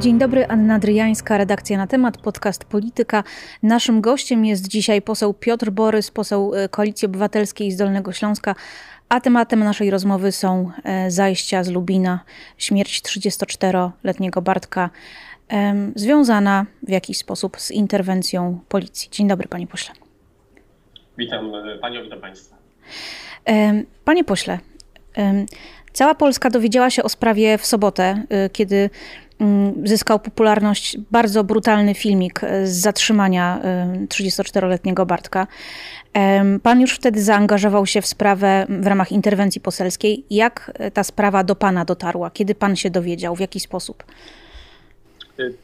Dzień dobry, Anna Dryjańska, redakcja na temat, podcast Polityka. Naszym gościem jest dzisiaj poseł Piotr Borys, poseł e, Koalicji Obywatelskiej z Dolnego Śląska, a tematem naszej rozmowy są e, zajścia z Lubina, śmierć 34-letniego Bartka, związana w jakiś sposób z interwencją policji. Dzień dobry, panie pośle. Witam e, panią, witam państwa. Panie pośle, cała Polska dowiedziała się o sprawie w sobotę, kiedy zyskał popularność bardzo brutalny filmik z zatrzymania 34-letniego Bartka. Pan już wtedy zaangażował się w sprawę w ramach interwencji poselskiej. Jak ta sprawa do pana dotarła? Kiedy pan się dowiedział? W jaki sposób?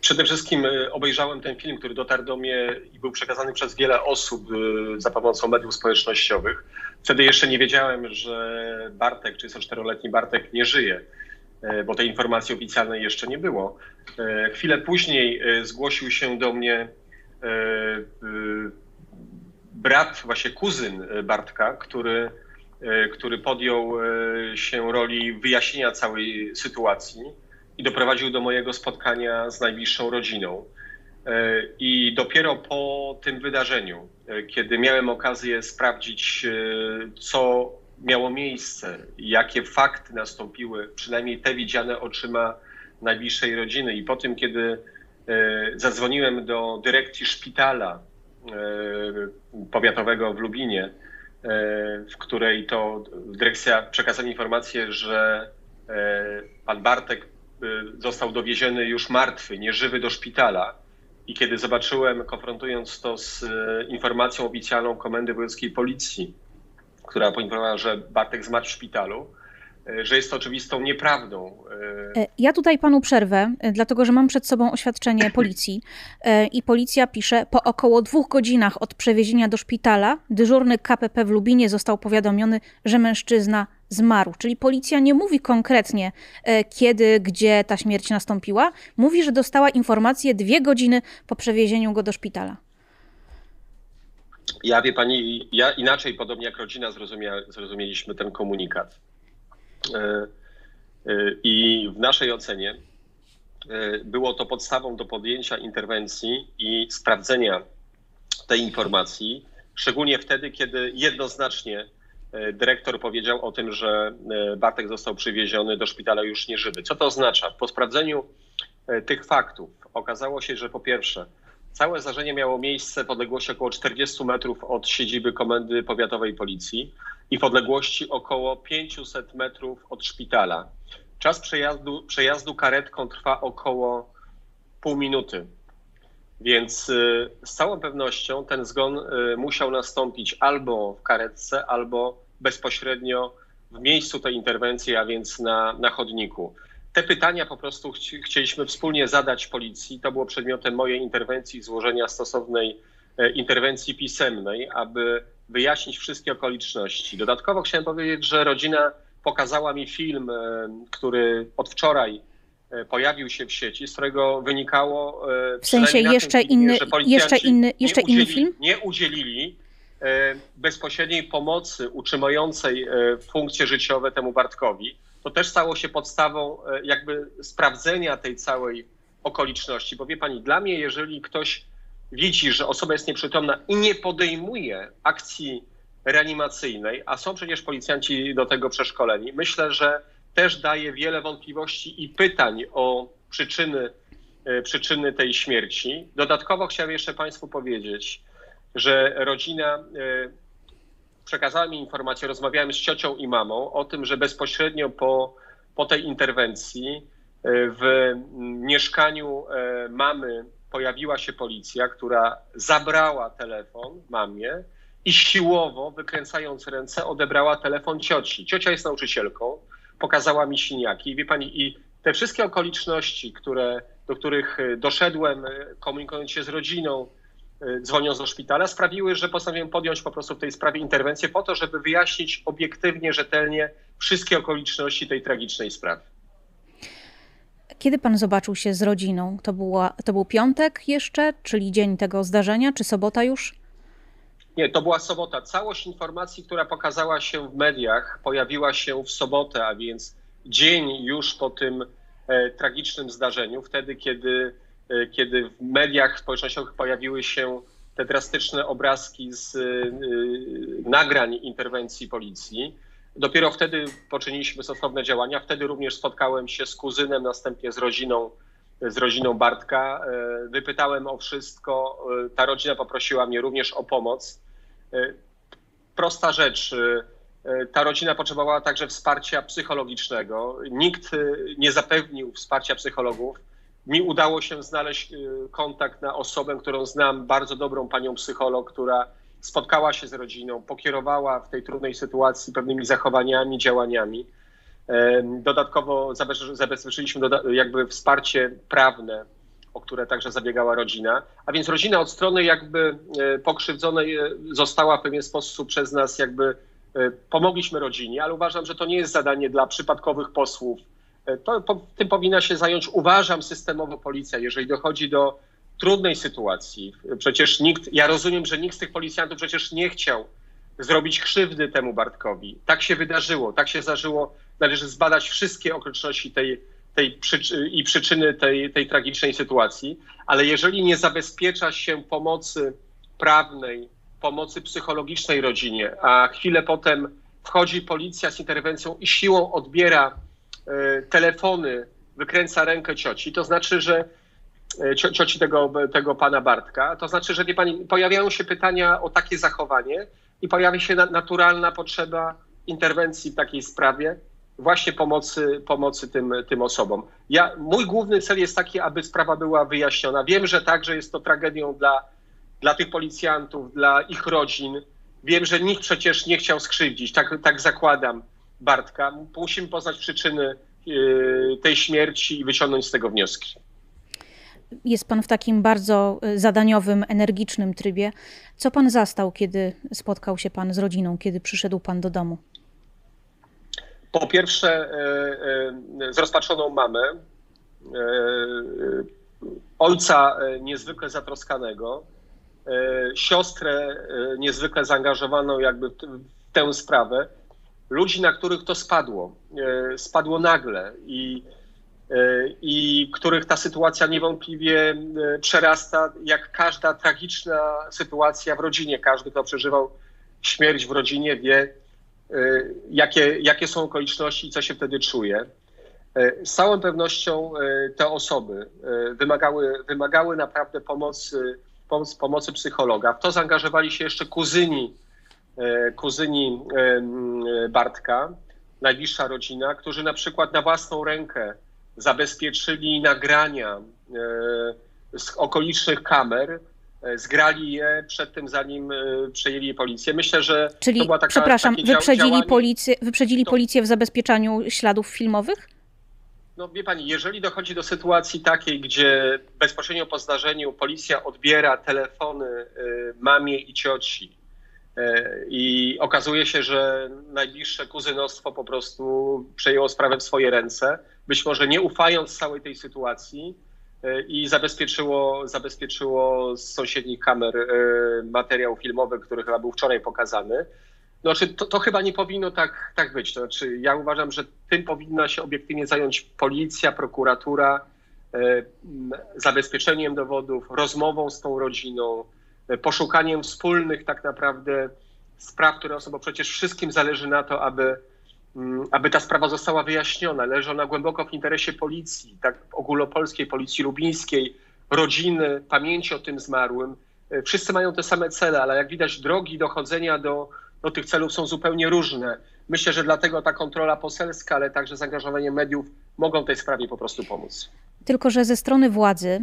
Przede wszystkim obejrzałem ten film, który dotarł do mnie i był przekazany przez wiele osób za pomocą mediów społecznościowych. Wtedy jeszcze nie wiedziałem, że Bartek, 34-letni Bartek, nie żyje. E, bo tej informacji oficjalnej jeszcze nie było. E, chwilę później e, zgłosił się do mnie brat, właśnie kuzyn Bartka, który, który podjął się roli wyjaśnienia całej sytuacji i doprowadził do mojego spotkania z najbliższą rodziną. I dopiero po tym wydarzeniu, kiedy miałem okazję sprawdzić, co miało miejsce, jakie fakty nastąpiły, przynajmniej te widziane oczyma najbliższej rodziny. I po tym, kiedy e, zadzwoniłem do dyrekcji szpitala e, powiatowego w Lubinie, e, w której to dyrekcja przekazała informację, że pan Bartek został dowieziony już martwy, nieżywy do szpitala. I kiedy zobaczyłem, konfrontując to z informacją oficjalną Komendy Wojewódzkiej Policji, która poinformowała, że Bartek zmarł w szpitalu, e, że jest to oczywistą nieprawdą. E, e, ja tutaj panu przerwę, dlatego że mam przed sobą oświadczenie policji i policja pisze, po około dwóch godzinach od przewiezienia do szpitala dyżurny KPP w Lubinie został powiadomiony, że mężczyzna zmarł. Czyli policja nie mówi konkretnie, kiedy, gdzie ta śmierć nastąpiła. Mówi, że dostała informację dwie godziny po przewiezieniu go do szpitala. Ja wie pani, ja inaczej, podobnie jak rodzina, zrozumieliśmy ten komunikat. E, e, I w naszej ocenie e, było to podstawą do podjęcia interwencji i sprawdzenia tej informacji, szczególnie wtedy, kiedy jednoznacznie dyrektor powiedział o tym, że Bartek został przywieziony do szpitala już nieżywy. Co to oznacza? Po sprawdzeniu tych faktów okazało się, że po pierwsze, Całe zdarzenie miało miejsce w odległości około 40 metrów od siedziby Komendy Powiatowej Policji i w odległości około 500 metrów od szpitala. Czas przejazdu, przejazdu karetką trwa około pół minuty. Więc y, z całą pewnością ten zgon y, musiał nastąpić albo w karetce, albo bezpośrednio w miejscu tej interwencji, a więc na, na chodniku. Te pytania po prostu chcieliśmy wspólnie zadać policji. To było przedmiotem mojej interwencji, złożenia stosownej e, interwencji pisemnej, aby wyjaśnić wszystkie okoliczności. Dodatkowo chciałem powiedzieć, że rodzina pokazała mi film, e, który od wczoraj e, pojawił się w sieci, z którego wynikało. W sensie jeszcze filmie, inny, jeszcze inny, jeszcze inny film? Nie udzielili bezpośredniej pomocy utrzymującej funkcje życiowe temu Bartkowi to też stało się podstawą e, jakby sprawdzenia tej całej okoliczności. Bo wie pani, dla mnie, jeżeli ktoś widzi, że osoba jest nieprzytomna i nie podejmuje akcji reanimacyjnej, a są przecież policjanci do tego przeszkoleni, myślę, że też daje wiele wątpliwości i pytań o przyczyny, e, przyczyny tej śmierci. Dodatkowo chciałem jeszcze Państwu powiedzieć, że rodzina e, przekazała mi informację, rozmawiałem z ciocią i mamą o tym, że bezpośrednio po, po tej interwencji e, w mieszkaniu e, mamy pojawiła się policja, która zabrała telefon mamie i siłowo, wykręcając ręce, odebrała telefon cioci. Ciocia jest nauczycielką, pokazała mi siniaki. I wie pani, i te wszystkie okoliczności, które, do których doszedłem, komunikując się z rodziną, dzwoniąc do szpitala, sprawiły, że postanowiłem podjąć po prostu w tej sprawie interwencję po to, żeby wyjaśnić obiektywnie, rzetelnie wszystkie okoliczności tej tragicznej sprawy. Kiedy pan zobaczył się z rodziną? To, była, to był piątek jeszcze, czyli dzień tego zdarzenia, czy sobota już? Nie, to była sobota. Całość informacji, która pokazała się w mediach, pojawiła się w sobotę, a więc dzień już po tym tragicznym zdarzeniu, wtedy kiedy, kiedy w mediach społecznościowych pojawiły się te drastyczne obrazki z nagrań interwencji policji. Dopiero wtedy poczyniliśmy stosowne działania. Wtedy również spotkałem się z kuzynem, następnie z rodziną, z rodziną Bartka. Wypytałem o wszystko. Ta rodzina poprosiła mnie również o pomoc. Prosta rzecz. Ta rodzina potrzebowała także wsparcia psychologicznego. Nikt nie zapewnił wsparcia psychologów. Mi udało się znaleźć kontakt na osobę, którą znam, bardzo dobrą panią psycholog, która spotkała się z rodziną, pokierowała w tej trudnej sytuacji pewnymi zachowaniami, działaniami. Dodatkowo zabezpieczyliśmy jakby wsparcie prawne, o które także zabiegała rodzina. A więc rodzina od strony jakby e, pokrzywdzonej e, została w pewien sposób przez nas jakby e, pomogliśmy rodzinie, ale uważam, że to nie jest zadanie dla przypadkowych posłów. To, tym powinna się zająć, uważam, systemowo policja, jeżeli dochodzi do trudnej sytuacji. Przecież nikt, ja rozumiem, że nikt z tych policjantów przecież nie chciał zrobić krzywdy temu Bartkowi. Tak się wydarzyło, tak się zdarzyło. Należy zbadać wszystkie okoliczności tej, tej przyczy i przyczyny tej, tej tragicznej sytuacji, ale jeżeli nie zabezpiecza się pomocy prawnej, pomocy psychologicznej rodzinie, a chwilę potem wchodzi policja z interwencją i siłą odbiera telefony, wykręca rękę cioci, to znaczy, że E, cioci tego, tego pana Bartka. To znaczy, że wie pani, pojawiają się pytania o takie zachowanie i pojawia się naturalna potrzeba interwencji w takiej sprawie, właśnie pomocy, pomocy tym, tym osobom. Ja, mój główny cel jest taki, aby sprawa była wyjaśniona. Wiem, że także jest to tragedią dla, dla tych policjantów, dla ich rodzin. Wiem, że nikt przecież nie chciał skrzywdzić, tak, tak zakładam, Bartka. Musimy poznać przyczyny yy, tej śmierci i wyciągnąć z tego wnioski jest pan w takim bardzo y, zadaniowym, energicznym trybie. Co pan zastał, kiedy spotkał się pan z rodziną, kiedy przyszedł pan do domu? Po pierwsze, y, y, zrozpaczoną mamę, ojca niezwykle zatroskanego, siostrę niezwykle zaangażowaną jakby w tę sprawę, ludzi, na których to spadło, spadło nagle i E, i których ta sytuacja niewątpliwie e, przerasta, jak każda tragiczna sytuacja w rodzinie. Każdy, kto przeżywał śmierć w rodzinie, wie, e, jakie, jakie są okoliczności i co się wtedy czuje. Z całą pewnością te osoby wymagały, wymagały naprawdę pomocy, pomocy psychologa. W to zaangażowali się jeszcze kuzyni, kuzyni Bartka, najbliższa rodzina, którzy na przykład na własną rękę zabezpieczyli nagrania e, z okolicznych kamer, e, zgrali je przed tym, zanim e, przejęli policję. Myślę, że Czyli, to była taka, przepraszam, wyprzedzili, działanie, policję, wyprzedzili to, policję w zabezpieczaniu śladów filmowych? No wie pani, jeżeli dochodzi do sytuacji takiej, gdzie bezpośrednio po zdarzeniu policja odbiera telefony mamie i cioci, i okazuje się, że najbliższe kuzynostwo po prostu przejęło sprawę w swoje ręce, być może nie ufając całej tej sytuacji e, i zabezpieczyło, zabezpieczyło z sąsiednich kamer e, materiał filmowy, który chyba był wczoraj pokazany. Znaczy, to, to chyba nie powinno tak, tak być. To znaczy, ja uważam, że tym powinna się obiektywnie zająć policja, prokuratura, e, zabezpieczeniem dowodów, rozmową z tą rodziną, poszukaniem wspólnych tak naprawdę spraw, które są, bo przecież wszystkim zależy na to, aby Mm, aby ta sprawa została wyjaśniona. Leży ona głęboko w interesie policji, tak ogólnopolskiej, policji lubińskiej, rodziny, pamięci o tym zmarłym. E, wszyscy mają te same cele, ale jak widać drogi dochodzenia do, do tych celów są zupełnie różne. Myślę, że dlatego ta kontrola poselska, ale także zaangażowanie mediów mogą tej sprawie po prostu pomóc. Tylko, że ze strony władzy,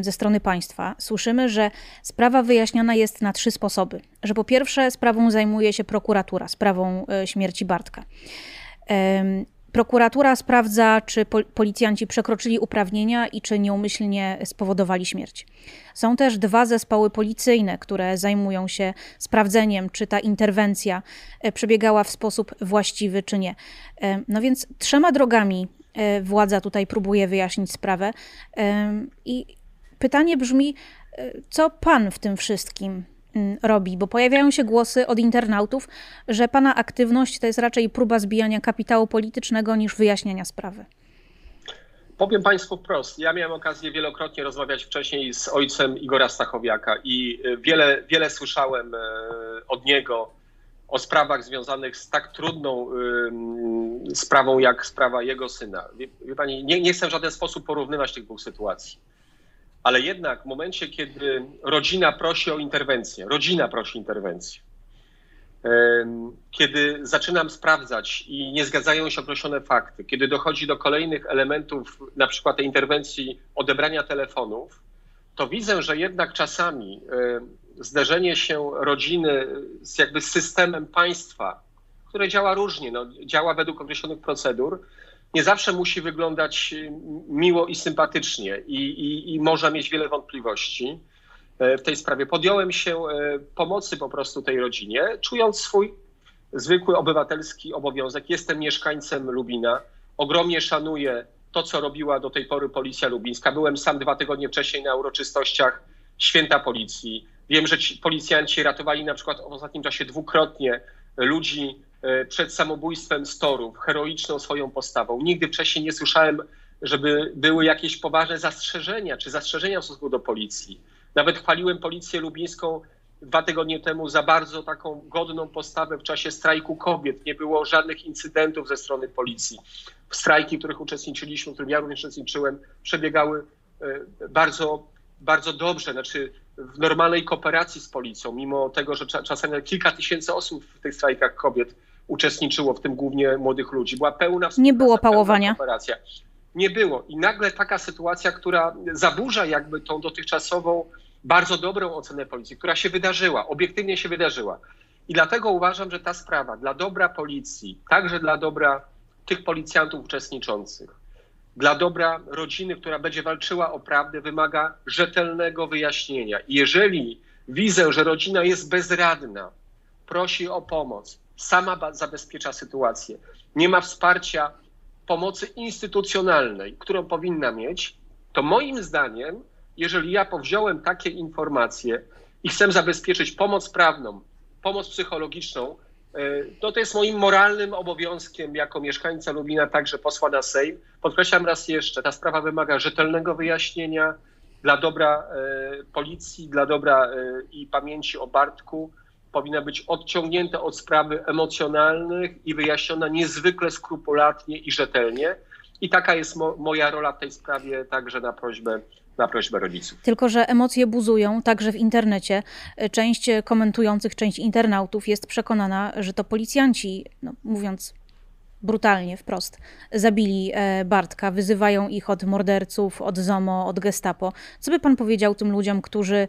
ze strony państwa, słyszymy, że sprawa wyjaśniana jest na trzy sposoby. Że po pierwsze, sprawą zajmuje się prokuratura, sprawą e, śmierci Bartka. Prokuratura sprawdza, czy policjanci przekroczyli uprawnienia i czy nieumyślnie spowodowali śmierć. Są też dwa zespoły policyjne, które zajmują się sprawdzeniem, czy ta interwencja e, przebiegała w sposób właściwy, czy nie. No więc trzema drogami władza tutaj próbuje wyjaśnić sprawę. I pytanie brzmi, e, co pan w tym wszystkim Mm, robi, bo pojawiają się głosy od internautów, że pana aktywność to jest raczej próba zbijania kapitału politycznego niż wyjaśniania sprawy. Powiem Państwu wprost. Ja miałem okazję wielokrotnie rozmawiać wcześniej z ojcem Igora Stachowiaka i wiele, wiele słyszałem od niego o sprawach związanych z tak trudną sprawą jak sprawa jego syna. Wie, wie pani, nie, nie chcę w żaden sposób porównywać tych dwóch sytuacji. Ale jednak w momencie, kiedy rodzina prosi o interwencję, rodzina prosi interwencję, kiedy zaczynam sprawdzać i nie zgadzają się określone fakty, kiedy dochodzi do kolejnych elementów, na przykład tej interwencji odebrania telefonów, to widzę, że jednak czasami zderzenie się rodziny z jakby systemem państwa, które działa różnie, no, działa według określonych procedur, nie zawsze musi wyglądać miło i sympatycznie i, i, i można mieć wiele wątpliwości e, w tej sprawie. Podjąłem się e, pomocy po prostu tej rodzinie, czując swój zwykły obywatelski obowiązek. Jestem mieszkańcem Lubina, ogromnie szanuję to, co robiła do tej pory Policja Lubińska. Byłem sam dwa tygodnie wcześniej na uroczystościach Święta Policji. Wiem, że ci policjanci ratowali na przykład w ostatnim czasie dwukrotnie ludzi e, przed samobójstwem z torów, heroiczną swoją postawą. Nigdy wcześniej nie słyszałem, żeby były jakieś poważne zastrzeżenia czy zastrzeżenia w stosunku do policji. Nawet chwaliłem policję lubińską dwa tygodnie temu za bardzo taką godną postawę w czasie strajku kobiet. Nie było żadnych incydentów ze strony policji. Strajki, w których uczestniczyliśmy, w których ja również uczestniczyłem, przebiegały e, bardzo, bardzo dobrze. Znaczy w normalnej kooperacji z policją, mimo tego, że czasami kilka tysięcy osób w tych strajkach kobiet uczestniczyło, w tym głównie młodych ludzi. Była pełna Nie było pałowania. Kooperacja. Nie było. I nagle taka sytuacja, która zaburza jakby tą dotychczasową, bardzo dobrą ocenę policji, która się wydarzyła, obiektywnie się wydarzyła. I dlatego uważam, że ta sprawa dla dobra policji, także dla dobra tych policjantów uczestniczących, dla dobra rodziny, która będzie walczyła o prawdę, wymaga rzetelnego wyjaśnienia. Jeżeli widzę, że rodzina jest bezradna, prosi o pomoc, sama zabezpiecza sytuację, nie ma wsparcia, pomocy instytucjonalnej, którą powinna mieć, to moim zdaniem, jeżeli ja powziąłem takie informacje i chcę zabezpieczyć pomoc prawną, pomoc psychologiczną, to, to jest moim moralnym obowiązkiem jako mieszkańca Lubina, także posła na Sejm. Podkreślam raz jeszcze, ta sprawa wymaga rzetelnego wyjaśnienia dla dobra e, policji, dla dobra e, i pamięci o Bartku. Powinna być odciągnięta od sprawy emocjonalnych i wyjaśniona niezwykle skrupulatnie i rzetelnie. I taka jest mo moja rola w tej sprawie, także na prośbę na prośbę rodziców. Tylko, że emocje buzują także w internecie. Część komentujących, część internautów jest przekonana, że to policjanci, no, mówiąc brutalnie, wprost, zabili e, Bartka, wyzywają ich od morderców, od ZOMO, od Gestapo. Co by pan powiedział tym ludziom, którzy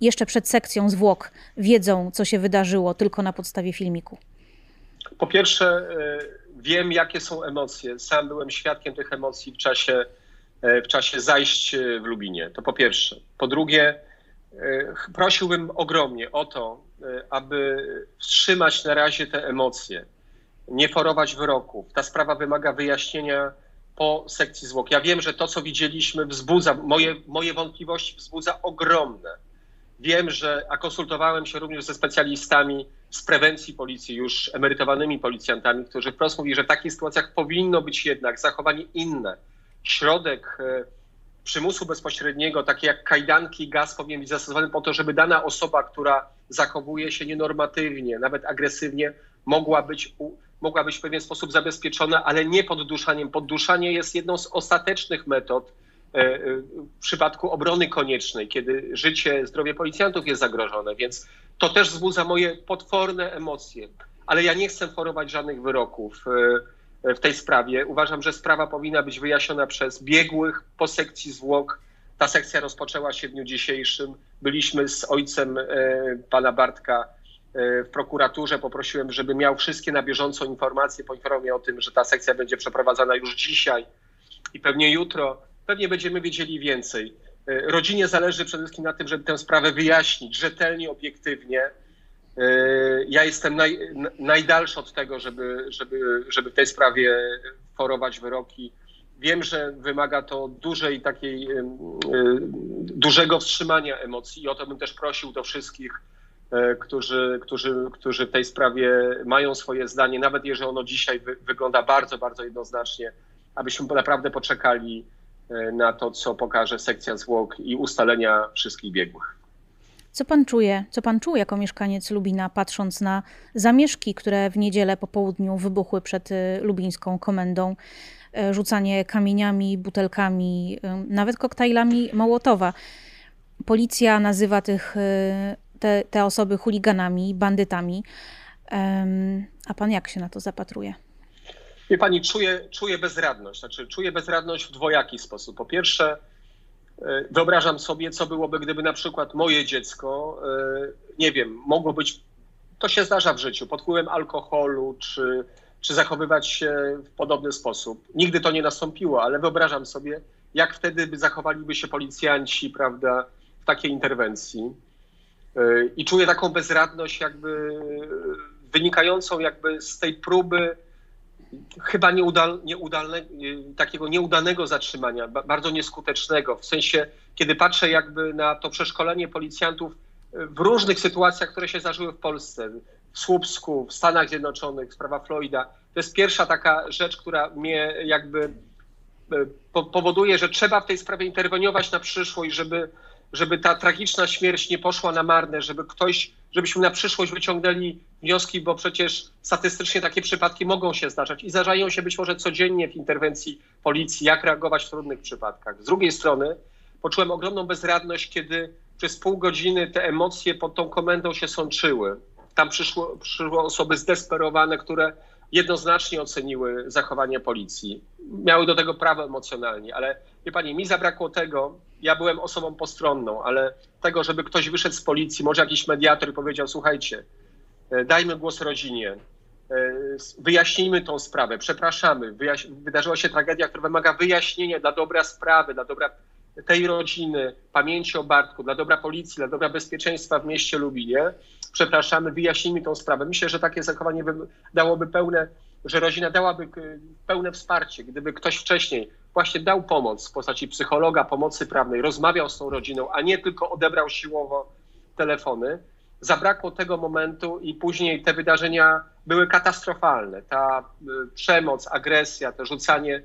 jeszcze przed sekcją zwłok wiedzą, co się wydarzyło tylko na podstawie filmiku? Po pierwsze, e, wiem, jakie są emocje. Sam byłem świadkiem tych emocji w czasie w czasie zajść e, w Lubinie. To po pierwsze. Po drugie, e, prosiłbym ogromnie o to, aby wstrzymać na razie te emocje, nie forować wyroków. Ta sprawa wymaga wyjaśnienia po sekcji zwłok. Ja wiem, że to, co widzieliśmy, wzbudza, moje, moje wątpliwości wzbudza ogromne. Wiem, że, a konsultowałem się również ze specjalistami z prewencji policji, już emerytowanymi policjantami, którzy wprost mówili, że w takich sytuacjach powinno być jednak zachowanie inne środek e, przymusu bezpośredniego, takie jak kajdanki, gaz powinien być zastosowany po to, żeby dana osoba, która zachowuje się nienormatywnie, nawet agresywnie, mogła być, mogła być w pewien sposób zabezpieczona, ale nie podduszaniem. Podduszanie jest jedną z ostatecznych metod e, e, w przypadku obrony koniecznej, kiedy życie, zdrowie policjantów jest zagrożone, więc to też wzbudza moje potworne emocje. Ale ja nie chcę forować żadnych wyroków w tej sprawie. Uważam, że sprawa powinna być wyjaśniona przez biegłych po sekcji zwłok. Ta sekcja rozpoczęła się w dniu dzisiejszym. Byliśmy z ojcem e, pana Bartka e, w prokuraturze. Poprosiłem, żeby miał wszystkie na bieżąco informacje. Poinformował mnie o tym, że ta sekcja będzie przeprowadzana już dzisiaj i pewnie jutro. Pewnie będziemy wiedzieli więcej. E, rodzinie zależy przede wszystkim na tym, żeby tę sprawę wyjaśnić rzetelnie, obiektywnie ja jestem naj, najdalszy od tego, żeby, żeby, żeby w tej sprawie forować wyroki. Wiem, że wymaga to dużej takiej, e, dużego wstrzymania emocji i o to bym też prosił do wszystkich, e, którzy, którzy, którzy w tej sprawie mają swoje zdanie, nawet jeżeli ono dzisiaj wy, wygląda bardzo, bardzo jednoznacznie, abyśmy naprawdę poczekali na to, co pokaże sekcja zwłok i ustalenia wszystkich biegłych. Co pan czuje, co pan czuł jako mieszkaniec Lubina, patrząc na zamieszki, które w niedzielę po południu wybuchły przed y, lubińską komendą? E, rzucanie kamieniami, butelkami, y, nawet koktajlami Mołotowa. Policja nazywa tych, y, te, te osoby chuliganami, bandytami. A pan jak się na to zapatruje? Wie pani, czuję, czuję bezradność. Znaczy, czuję bezradność w dwojaki sposób. Po pierwsze, wyobrażam sobie, co byłoby, gdyby na przykład moje dziecko, e, nie wiem, mogło być, to się zdarza w życiu, pod wpływem alkoholu, czy, czy zachowywać się w podobny sposób. Nigdy to nie nastąpiło, ale wyobrażam sobie, jak wtedy by zachowaliby się policjanci, prawda, w takiej interwencji. E, I czuję taką bezradność, jakby wynikającą jakby z tej próby chyba nieudal, nieudalne, takiego nieudanego zatrzymania, bardzo nieskutecznego. W sensie, kiedy patrzę jakby na to przeszkolenie policjantów w różnych sytuacjach, które się zdarzyły w Polsce, w Słupsku, w Stanach Zjednoczonych, sprawa Floyda, to jest pierwsza taka rzecz, która mnie jakby e, powoduje, że trzeba w tej sprawie interweniować na przyszłość, żeby żeby ta tragiczna śmierć nie poszła na marne, żeby ktoś, żebyśmy na przyszłość wyciągnęli wnioski, bo przecież statystycznie takie przypadki mogą się zdarzać i zdarzają się być może codziennie w interwencji policji, jak reagować w trudnych przypadkach. Z drugiej strony poczułem ogromną bezradność, kiedy przez pół godziny te emocje pod tą komendą się sączyły. Tam przyszło, przyszły osoby zdesperowane, które jednoznacznie oceniły zachowanie policji. Miały do tego prawo emocjonalnie, ale wie pani, mi zabrakło tego, ja byłem osobą postronną, ale tego, żeby ktoś wyszedł z policji, może jakiś mediator i powiedział, słuchajcie, e, dajmy głos rodzinie, e, wyjaśnijmy tą sprawę, przepraszamy, wyjaś wydarzyła się tragedia, która wymaga wyjaśnienia dla dobra sprawy, dla dobra tej rodziny, pamięci o Bartku, dla dobra policji, dla dobra bezpieczeństwa w mieście Lubinie. Przepraszamy, wyjaśnijmy tą sprawę. Myślę, że takie zachowanie dałoby pełne, że rodzina dałaby pełne wsparcie, gdyby ktoś wcześniej właśnie dał pomoc w postaci psychologa, pomocy prawnej, rozmawiał z tą rodziną, a nie tylko odebrał siłowo telefony. Zabrakło tego momentu i później te wydarzenia były katastrofalne. Ta y, przemoc, agresja, to rzucanie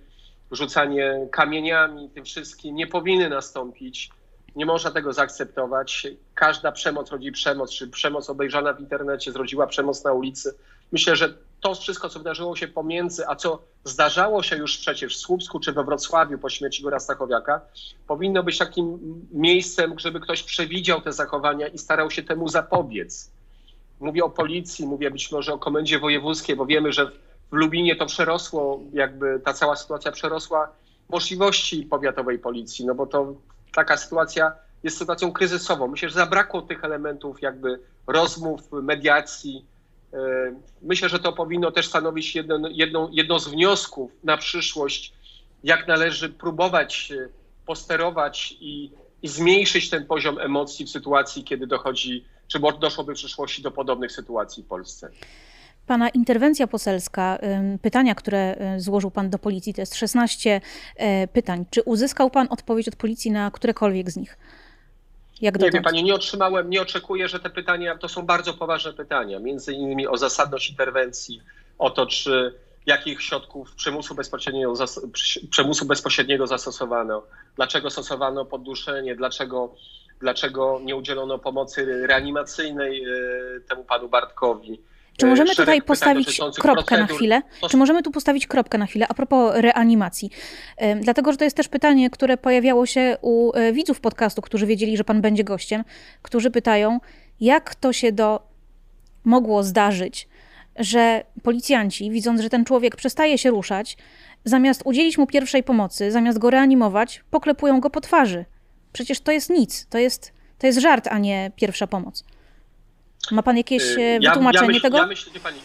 rzucanie kamieniami, tym wszystkim nie powinny nastąpić. Nie można tego zaakceptować. Każda przemoc rodzi przemoc, czy przemoc obejrzana w internecie zrodziła przemoc na ulicy. Myślę, że to wszystko, co wydarzyło się pomiędzy, a co zdarzało się już przecież w Słupsku czy we Wrocławiu po śmierci Góra Stachowiaka, powinno być takim miejscem, żeby ktoś przewidział te zachowania i starał się temu zapobiec. Mówię o policji, mówię być może o komendzie wojewódzkiej, bo wiemy, że w Lubinie to przerosło, jakby ta cała sytuacja przerosła możliwości powiatowej policji, no bo to taka sytuacja jest sytuacją kryzysową. Myślę, że zabrakło tych elementów jakby rozmów, mediacji. E, myślę, że to powinno też stanowić jedno, jedno, jedno z wniosków na przyszłość, jak należy próbować posterować i, i zmniejszyć ten poziom emocji w sytuacji, kiedy dochodzi, czy doszłoby w przyszłości do podobnych sytuacji w Polsce. Pana interwencja poselska, pytania, które y, złożył Pan do policji, to jest 16 e, pytań. Czy uzyskał Pan odpowiedź od policji na którekolwiek z nich? Jak nie wiem Pani, nie otrzymałem, nie oczekuję, że te pytania to są bardzo poważne pytania, między innymi o zasadność interwencji, o to, czy jakich środków przymusu bezpośredniego, przymusu bezpośredniego zastosowano, dlaczego stosowano podduszenie, dlaczego, dlaczego nie udzielono pomocy reanimacyjnej e, temu panu Bartkowi czy możemy tutaj postawić kropkę na chwilę? Czy możemy tu postawić kropkę na chwilę a propos reanimacji? Dlatego, że to jest też pytanie, które pojawiało się u e, widzów podcastu, którzy wiedzieli, że pan będzie gościem, którzy pytają, jak to się do mogło zdarzyć, że policjanci, widząc, że ten człowiek przestaje się ruszać, zamiast udzielić mu pierwszej pomocy, zamiast go reanimować, poklepują go po twarzy. Przecież to jest nic, to jest, to jest żart, a nie pierwsza pomoc. Ma pan jakieś y, e, wytłumaczenie ja, myśl, tego? Ja myślę, pani,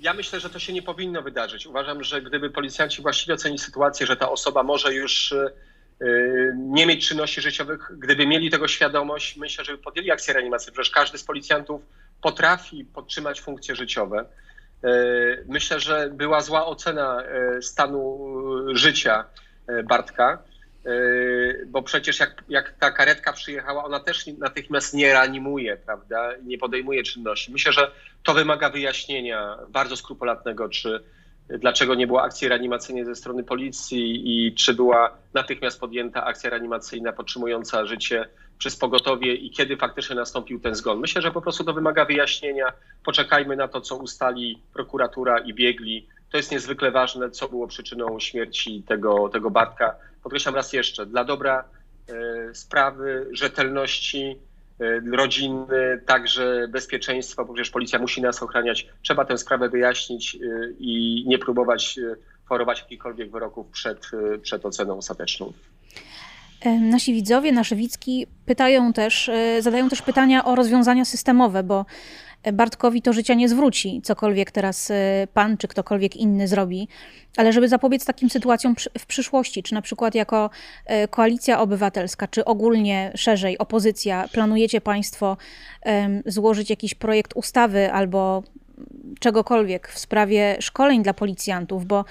ja myślę, że to się nie powinno wydarzyć. Uważam, że gdyby policjanci właściwie ocenili sytuację, że ta osoba może już y, nie mieć czynności życiowych, gdyby mieli tego świadomość, myślę, że by podjęli akcję reanimacji. Przecież każdy z policjantów potrafi podtrzymać funkcje życiowe. Y, myślę, że była zła ocena stanu życia Bartka. Yy, bo przecież jak, jak ta karetka przyjechała, ona też natychmiast nie reanimuje, prawda, nie podejmuje czynności. Myślę, że to wymaga wyjaśnienia bardzo skrupulatnego, czy, dlaczego nie było akcji reanimacyjnej ze strony policji i czy była natychmiast podjęta akcja reanimacyjna podtrzymująca życie przez pogotowie i kiedy faktycznie nastąpił ten zgon. Myślę, że po prostu to wymaga wyjaśnienia. Poczekajmy na to, co ustali prokuratura i biegli. To jest niezwykle ważne, co było przyczyną śmierci tego, tego Bartka. Podkreślam raz jeszcze, dla dobra e, sprawy, rzetelności, e, rodziny, także bezpieczeństwa, bo przecież policja musi nas ochraniać. Trzeba tę sprawę wyjaśnić e, i nie próbować forować jakichkolwiek wyroków przed, przed oceną ostateczną. Nasi widzowie, nasze widzki pytają też, zadają też pytania o rozwiązania systemowe, bo Bartkowi to życia nie zwróci, cokolwiek teraz e, pan czy ktokolwiek inny zrobi, ale żeby zapobiec takim sytuacjom w przyszłości, czy na przykład jako e, koalicja obywatelska, czy ogólnie szerzej opozycja, planujecie państwo złożyć jakiś projekt ustawy albo czegokolwiek w sprawie szkoleń dla policjantów, bo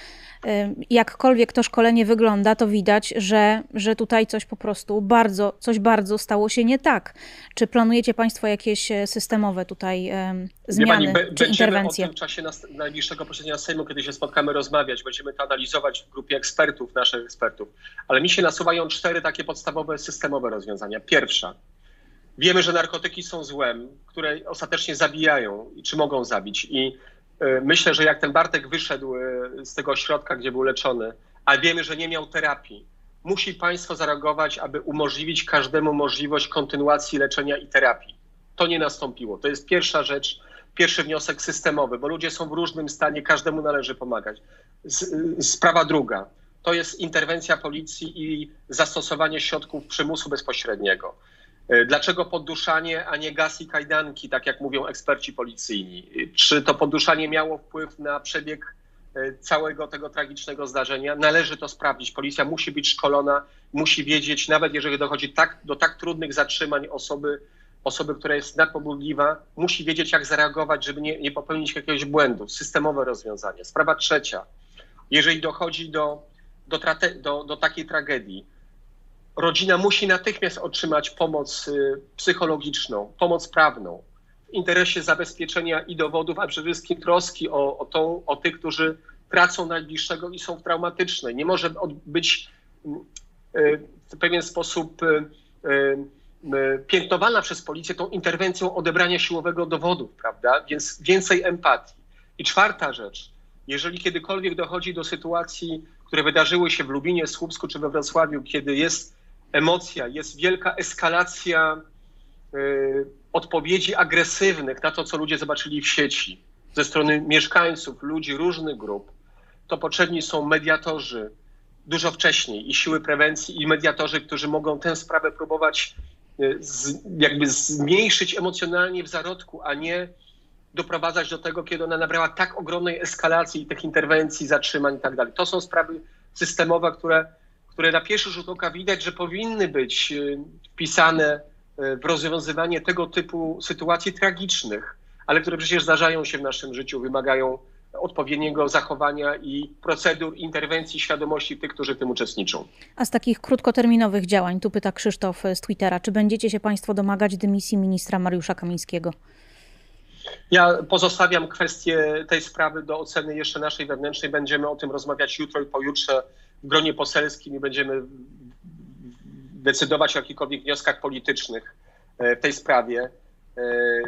jakkolwiek to szkolenie wygląda, to widać, że, że tutaj coś po prostu bardzo, coś bardzo stało się nie tak. Czy planujecie Państwo jakieś e, systemowe tutaj zmiany pani, czy interwencje? o tym w czasie najbliższego posiedzenia Sejmu, kiedy się spotkamy, rozmawiać. Będziemy to analizować w grupie ekspertów, naszych ekspertów. Ale mi się nasuwają cztery takie podstawowe systemowe rozwiązania. Pierwsza, Wiemy, że narkotyki są złem, które ostatecznie zabijają i czy mogą zabić. I e, myślę, że jak ten Bartek wyszedł e, z tego ośrodka, gdzie był leczony, a wiemy, że nie miał terapii, musi państwo zareagować, aby umożliwić każdemu możliwość kontynuacji leczenia i terapii. To nie nastąpiło. To jest pierwsza rzecz, pierwszy wniosek systemowy, bo ludzie są w różnym stanie, każdemu należy pomagać. Sprawa druga to jest interwencja policji i zastosowanie środków przymusu bezpośredniego. E, dlaczego podduszanie, a nie gaz i kajdanki, tak jak mówią eksperci policyjni? Czy to podduszanie miało wpływ na przebieg e, całego tego tragicznego zdarzenia? Należy to sprawdzić. Policja musi być szkolona, musi wiedzieć, nawet jeżeli dochodzi tak, do tak trudnych zatrzymań osoby, osoby, która jest nadpobudliwa, musi wiedzieć, jak zareagować, żeby nie, nie popełnić jakiegoś błędu. Systemowe rozwiązanie. Sprawa trzecia. Jeżeli dochodzi do, do, do, do takiej tragedii, rodzina musi natychmiast otrzymać pomoc y, psychologiczną, pomoc prawną w interesie zabezpieczenia i dowodów, a przede wszystkim troski o, o, tą, o tych, którzy tracą najbliższego i są traumatyczne. Nie może być y, w pewien sposób y, piętnowana przez policję tą interwencją odebrania siłowego dowodów, prawda? Więc więcej empatii. I czwarta rzecz, jeżeli kiedykolwiek dochodzi do sytuacji, które wydarzyły się w Lubinie, Słupsku czy we Wrocławiu, kiedy jest emocja, jest wielka eskalacja y, odpowiedzi agresywnych na to, co ludzie zobaczyli w sieci ze strony mieszkańców, ludzi różnych grup, to potrzebni są mediatorzy dużo wcześniej i siły prewencji i mediatorzy, którzy mogą tę sprawę próbować y, z, jakby zmniejszyć emocjonalnie w zarodku, a nie doprowadzać do tego, kiedy ona nabrała tak ogromnej eskalacji tych interwencji, zatrzymań i tak dalej. To są sprawy systemowe, które które na pierwszy rzut oka widać, że powinny być y, wpisane y, w rozwiązywanie tego typu sytuacji tragicznych, ale które przecież zdarzają się w naszym życiu, wymagają odpowiedniego zachowania i procedur interwencji świadomości tych, którzy w tym uczestniczą. A z takich krótkoterminowych działań, tu pyta Krzysztof z Twittera, czy będziecie się Państwo domagać dymisji ministra Mariusza Kamińskiego? Ja pozostawiam kwestię tej sprawy do oceny jeszcze naszej wewnętrznej. Będziemy o tym rozmawiać jutro i pojutrze gronie poselskim i będziemy decydować o jakichkolwiek wnioskach politycznych e, w tej sprawie. E,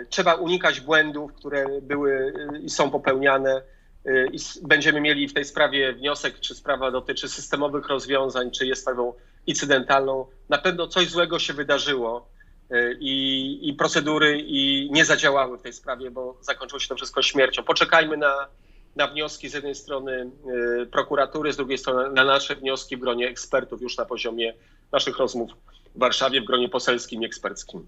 trzeba unikać błędów, które były i są popełniane. E, I będziemy mieli w tej sprawie wniosek, czy sprawa dotyczy systemowych rozwiązań, czy jest sprawą incydentalną. Na pewno coś złego się wydarzyło i, i procedury i nie zadziałały w tej sprawie, bo zakończyło się to wszystko śmiercią. Poczekajmy na na wnioski z jednej strony y, prokuratury, z drugiej strony na nasze wnioski w gronie ekspertów już na poziomie naszych rozmów w Warszawie, w gronie poselskim i eksperckim.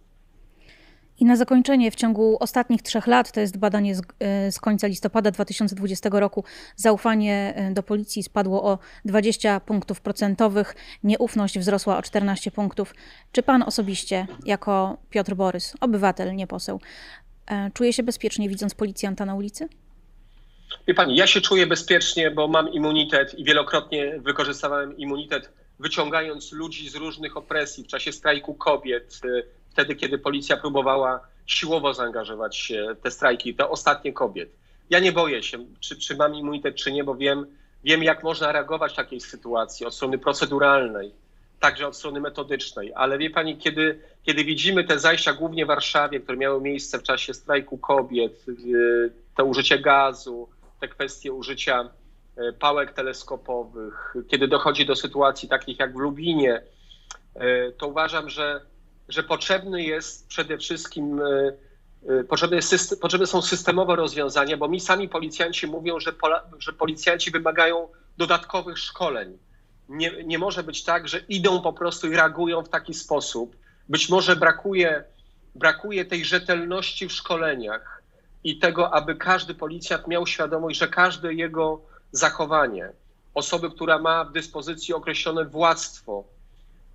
I na zakończenie, w ciągu ostatnich trzech lat, to jest badanie z, y, z, końca listopada 2020 roku, zaufanie y, do policji spadło o 20 punktów procentowych, nieufność wzrosła o 14 punktów. Czy pan osobiście, jako Piotr Borys, obywatel, nie poseł, czuje się bezpiecznie widząc policjanta na ulicy? Wie pani, ja się czuję bezpiecznie, bo mam immunitet i wielokrotnie wykorzystywałem immunitet, wyciągając ludzi z różnych opresji w czasie strajku kobiet, y, wtedy kiedy policja próbowała siłowo zaangażować się te strajki, te ostatnie kobiet. ja nie boję się, czy, czy mam immunitet, czy nie, bo wiem, wiem, jak można reagować w takiej sytuacji od strony proceduralnej, także od strony metodycznej. Ale wie pani, kiedy, kiedy widzimy te zajścia głównie w Warszawie, które miały miejsce w czasie strajku kobiet, y, to użycie gazu, te kwestie użycia y, pałek teleskopowych, kiedy dochodzi do sytuacji takich jak w Lubinie, y, to uważam, że, że potrzebny jest przede wszystkim Potrzebne, jest, potrzebne, są systemowe rozwiązania, bo mi sami policjanci mówią, że, pola, że policjanci wymagają dodatkowych szkoleń. Nie, nie może być tak, że idą po prostu i reagują w taki sposób. Być może brakuje, brakuje tej rzetelności w szkoleniach i tego, aby każdy policjant miał świadomość, że każde jego zachowanie, osoby, która ma w dyspozycji określone władztwo,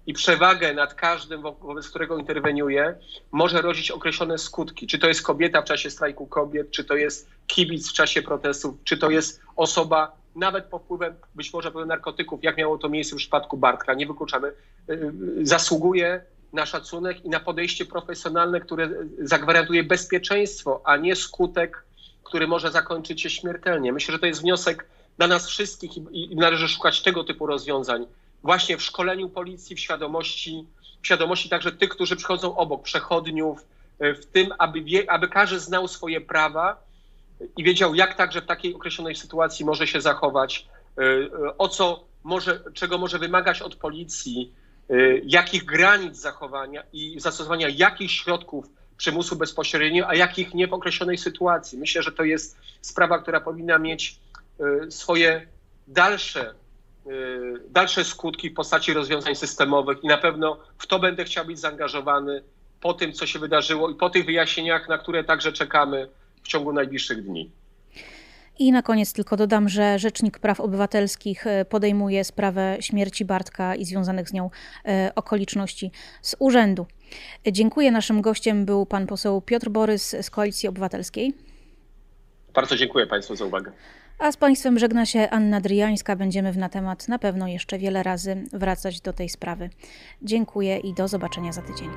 i przewagę nad każdym, wobec którego interweniuje, może rodzić określone skutki. Czy to jest kobieta w czasie strajku kobiet, czy to jest kibic w czasie protestów, czy to jest osoba nawet pod wpływem być może narkotyków, jak miało to miejsce w przypadku Bartka, nie wykluczamy, y, y, zasługuje na szacunek i na podejście profesjonalne, które zagwarantuje bezpieczeństwo, a nie skutek, który może zakończyć się śmiertelnie. Myślę, że to jest wniosek dla nas wszystkich i należy szukać tego typu rozwiązań właśnie w szkoleniu policji, w świadomości, w świadomości także tych, którzy przychodzą obok, przechodniów, w tym, aby, wie, aby każdy znał swoje prawa i wiedział, jak także w takiej określonej sytuacji może się zachować, e, e, o co może, czego może wymagać od policji, jakich granic zachowania i zastosowania jakich środków przymusu bezpośrednio, a jakich nie w określonej sytuacji. Myślę, że to jest sprawa, która powinna mieć swoje dalsze Y, dalsze skutki w postaci rozwiązań systemowych i na pewno w to będę chciał być zaangażowany po tym, co się wydarzyło i po tych wyjaśnieniach, na które także czekamy w ciągu najbliższych dni. I na koniec tylko dodam, że Rzecznik Praw Obywatelskich y, podejmuje sprawę śmierci Bartka i związanych z nią y, okoliczności z urzędu. Dziękuję. Naszym gościem był pan poseł Piotr Borys z Koalicji Obywatelskiej. Bardzo dziękuję Państwu za uwagę. A z Państwem żegna się Anna Dryjańska. Będziemy w na temat na pewno jeszcze wiele razy wracać do tej sprawy. Dziękuję i do zobaczenia za tydzień.